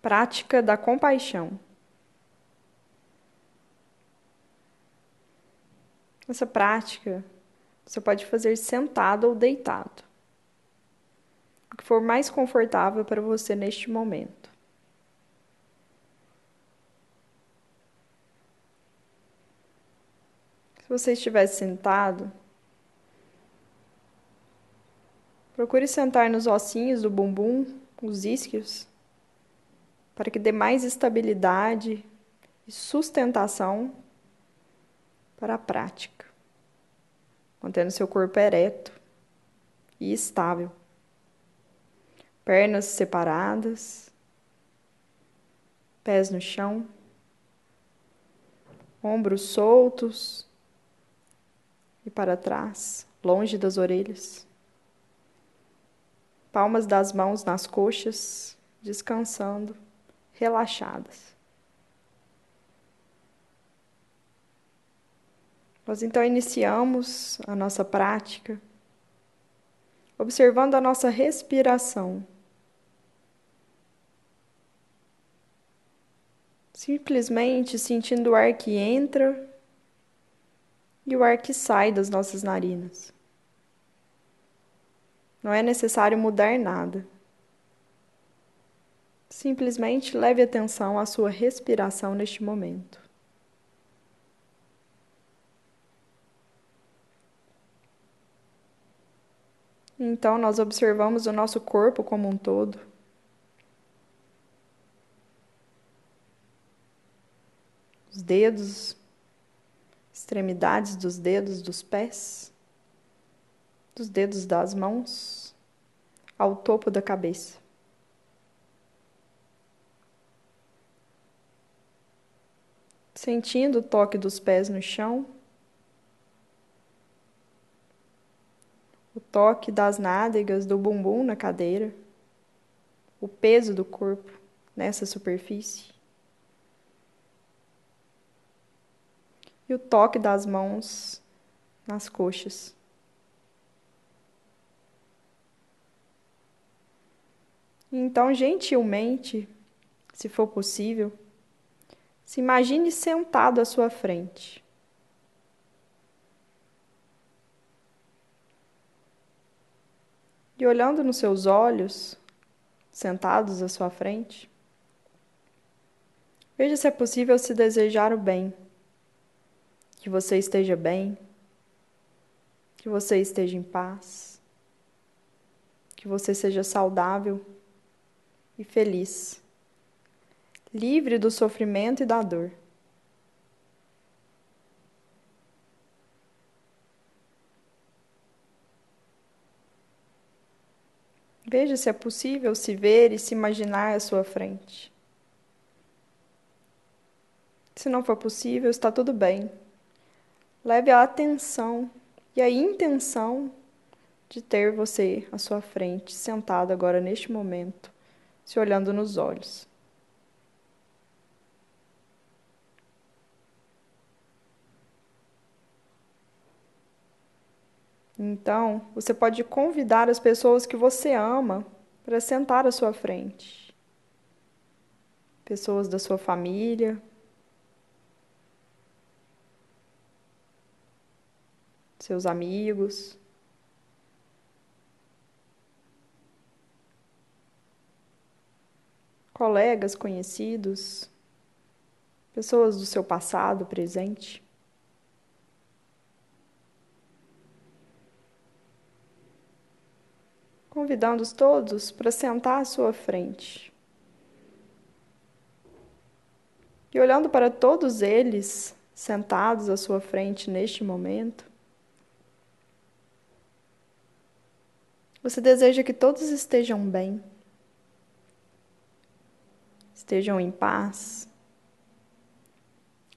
Prática da compaixão. Essa prática você pode fazer sentado ou deitado. O que for mais confortável para você neste momento. Se você estiver sentado, procure sentar nos ossinhos do bumbum, os isquios, para que dê mais estabilidade e sustentação para a prática, mantendo seu corpo ereto e estável. Pernas separadas, pés no chão, ombros soltos e para trás, longe das orelhas. Palmas das mãos nas coxas, descansando, relaxadas. Nós então iniciamos a nossa prática observando a nossa respiração. Simplesmente sentindo o ar que entra e o ar que sai das nossas narinas. Não é necessário mudar nada. Simplesmente leve atenção à sua respiração neste momento. Então, nós observamos o nosso corpo como um todo. Os dedos, extremidades dos dedos dos pés, dos dedos das mãos, ao topo da cabeça. Sentindo o toque dos pés no chão. o toque das nádegas do bumbum na cadeira, o peso do corpo nessa superfície. E o toque das mãos nas coxas. Então, gentilmente, se for possível, se imagine sentado à sua frente. e olhando nos seus olhos, sentados à sua frente, veja se é possível se desejar o bem, que você esteja bem, que você esteja em paz, que você seja saudável e feliz, livre do sofrimento e da dor. Veja se é possível se ver e se imaginar à sua frente. Se não for possível, está tudo bem. Leve a atenção e a intenção de ter você à sua frente, sentado agora neste momento, se olhando nos olhos. Então, você pode convidar as pessoas que você ama para sentar à sua frente. Pessoas da sua família, seus amigos. Colegas conhecidos, pessoas do seu passado, presente. Convidando-os todos para sentar à sua frente. E olhando para todos eles sentados à sua frente neste momento, você deseja que todos estejam bem, estejam em paz,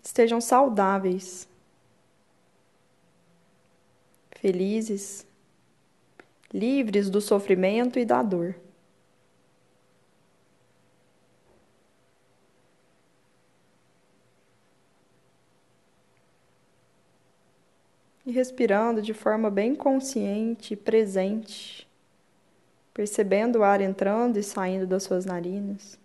estejam saudáveis, felizes livres do sofrimento e da dor. E respirando de forma bem consciente e presente, percebendo o ar entrando e saindo das suas narinas.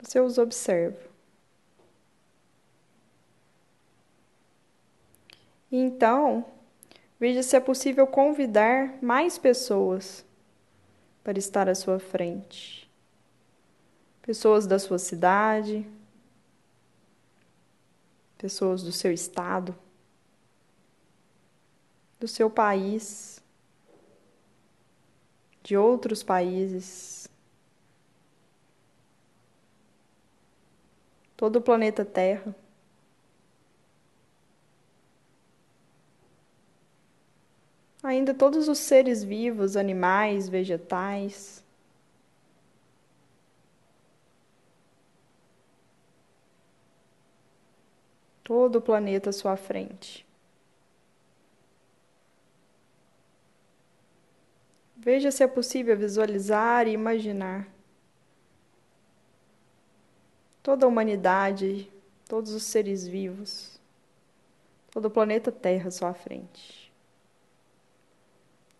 Você os observa. Então, veja se é possível convidar mais pessoas para estar à sua frente. Pessoas da sua cidade, pessoas do seu estado, do seu país, de outros países, todo o planeta Terra. Ainda todos os seres vivos, animais, vegetais, todo o planeta à sua frente. Veja se é possível visualizar e imaginar toda a humanidade, todos os seres vivos, todo o planeta Terra à sua frente.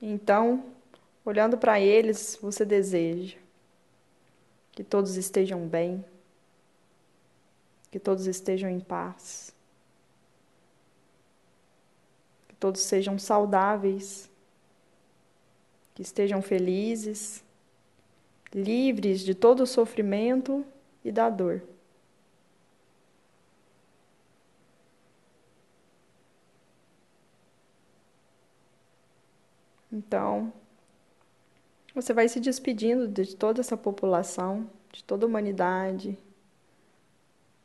Então, olhando para eles, você deseja que todos estejam bem, que todos estejam em paz todos sejam saudáveis, que estejam felizes, livres de todo o sofrimento e da dor. Então, você vai se despedindo de toda essa população, de toda a humanidade,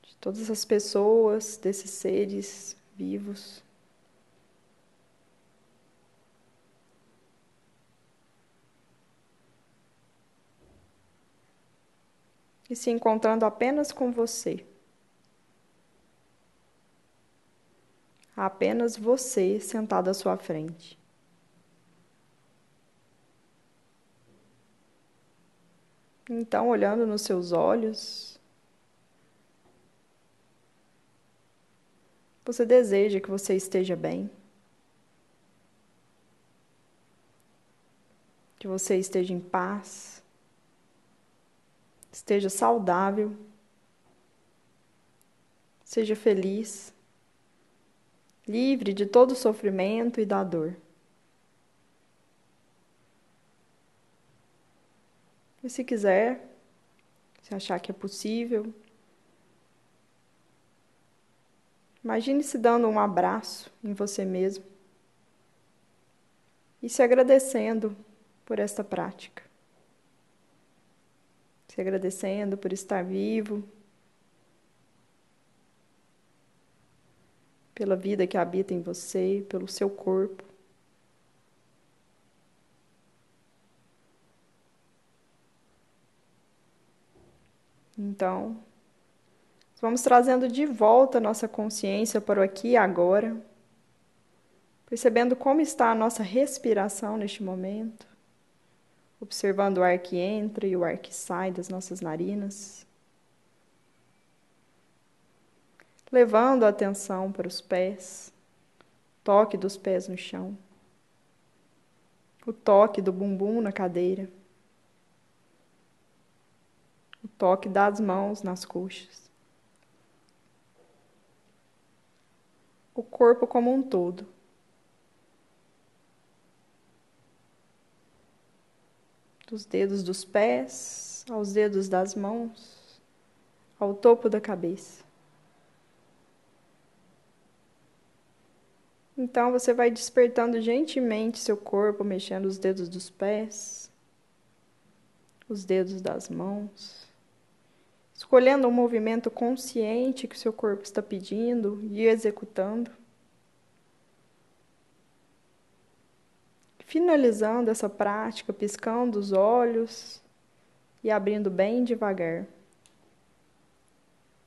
de todas as pessoas, desses seres vivos. e se encontrando apenas com você. Apenas você sentado à sua frente. Então, olhando nos seus olhos, você deseja que você esteja bem, que você esteja em paz? Esteja saudável, seja feliz, livre de todo sofrimento e da dor. E se quiser, se achar que é possível, imagine se dando um abraço em você mesmo. E se agradecendo por esta prática. Se agradecendo por estar vivo, pela vida que habita em você, pelo seu corpo. Então, vamos trazendo de volta nossa consciência para o aqui e agora, percebendo como está a nossa respiração neste momento observando o ar que entra e o ar que sai das nossas narinas. Levando a atenção para os pés, toque dos pés no chão, o toque do bumbum na cadeira, o toque das mãos nas coxas, o corpo como um todo. dos dedos dos pés aos dedos das mãos, ao topo da cabeça. Então você vai despertando gentilmente seu corpo, mexendo os dedos dos pés, os dedos das mãos, escolhendo um movimento consciente que o seu corpo está pedindo e executando. Finalizando essa prática, piscando os olhos e abrindo bem devagar.